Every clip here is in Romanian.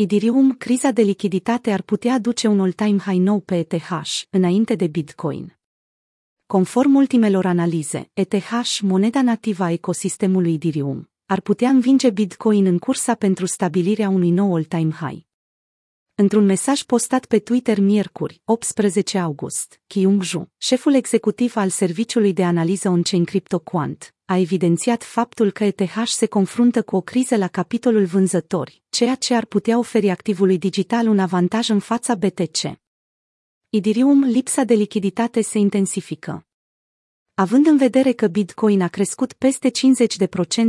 Idirium, criza de lichiditate ar putea aduce un all-time high nou pe ETH, înainte de Bitcoin. Conform ultimelor analize, ETH, moneda nativă a ecosistemului Idirium, ar putea învinge Bitcoin în cursa pentru stabilirea unui nou all-time high. Într-un mesaj postat pe Twitter miercuri, 18 august, Kyung Ju, șeful executiv al serviciului de analiză on-chain CryptoQuant, a evidențiat faptul că ETH se confruntă cu o criză la capitolul vânzători, ceea ce ar putea oferi activului digital un avantaj în fața BTC. Idirium, lipsa de lichiditate se intensifică. Având în vedere că Bitcoin a crescut peste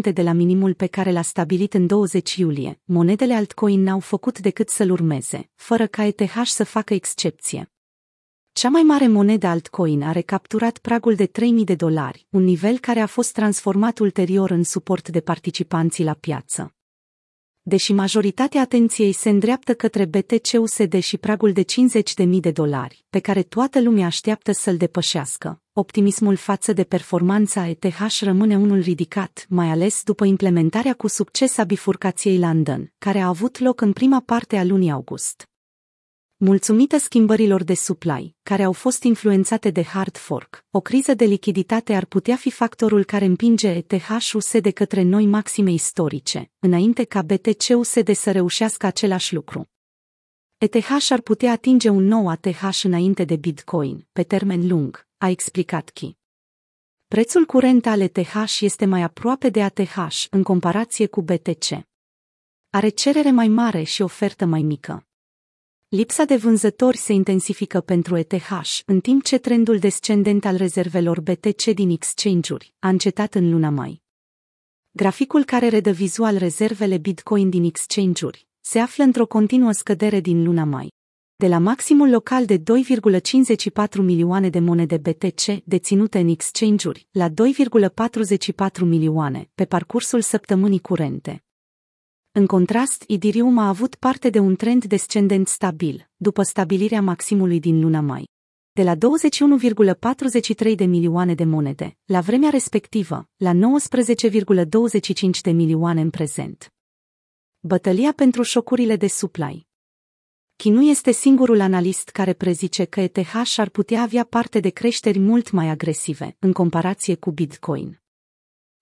50% de la minimul pe care l-a stabilit în 20 iulie, monedele altcoin n-au făcut decât să-l urmeze, fără ca ETH să facă excepție. Cea mai mare monedă altcoin a recapturat pragul de 3000 de dolari, un nivel care a fost transformat ulterior în suport de participanții la piață. Deși majoritatea atenției se îndreaptă către BTC-USD și pragul de 50.000 de dolari, pe care toată lumea așteaptă să-l depășească, optimismul față de performanța ETH rămâne unul ridicat, mai ales după implementarea cu succes a bifurcației London, care a avut loc în prima parte a lunii august. Mulțumită schimbărilor de supply, care au fost influențate de hard fork, o criză de lichiditate ar putea fi factorul care împinge ETH-USD către noi maxime istorice, înainte ca BTC-USD să reușească același lucru. ETH ar putea atinge un nou ATH înainte de Bitcoin, pe termen lung, a explicat Ki. Prețul curent al ETH este mai aproape de ATH în comparație cu BTC. Are cerere mai mare și ofertă mai mică. Lipsa de vânzători se intensifică pentru ETH, în timp ce trendul descendent al rezervelor BTC din exchange-uri a încetat în luna mai. Graficul care redă vizual rezervele Bitcoin din exchange-uri se află într-o continuă scădere din luna mai. De la maximul local de 2,54 milioane de monede BTC deținute în exchange-uri la 2,44 milioane pe parcursul săptămânii curente. În contrast, Idirium a avut parte de un trend descendent stabil, după stabilirea maximului din luna mai. De la 21,43 de milioane de monede, la vremea respectivă, la 19,25 de milioane în prezent. Bătălia pentru șocurile de supply Chi nu este singurul analist care prezice că ETH ar putea avea parte de creșteri mult mai agresive, în comparație cu Bitcoin.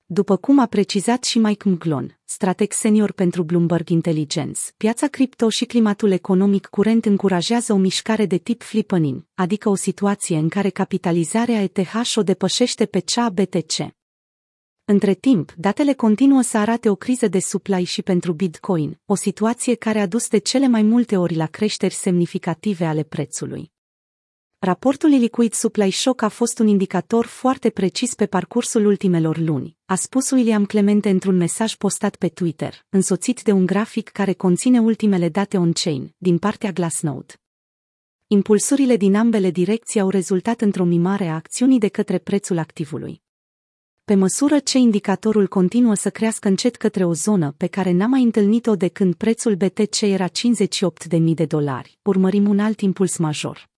După cum a precizat și Mike Mglon, strateg senior pentru Bloomberg Intelligence, piața cripto și climatul economic curent încurajează o mișcare de tip flippening, adică o situație în care capitalizarea ETH o depășește pe cea a BTC. Între timp, datele continuă să arate o criză de supply și pentru Bitcoin, o situație care a dus de cele mai multe ori la creșteri semnificative ale prețului. Raportul Liquid Supply Shock a fost un indicator foarte precis pe parcursul ultimelor luni, a spus William Clemente într-un mesaj postat pe Twitter, însoțit de un grafic care conține ultimele date on-chain, din partea Glassnode. Impulsurile din ambele direcții au rezultat într-o mimare a acțiunii de către prețul activului. Pe măsură ce indicatorul continuă să crească încet către o zonă pe care n-am mai întâlnit-o de când prețul BTC era 58.000 de dolari, urmărim un alt impuls major.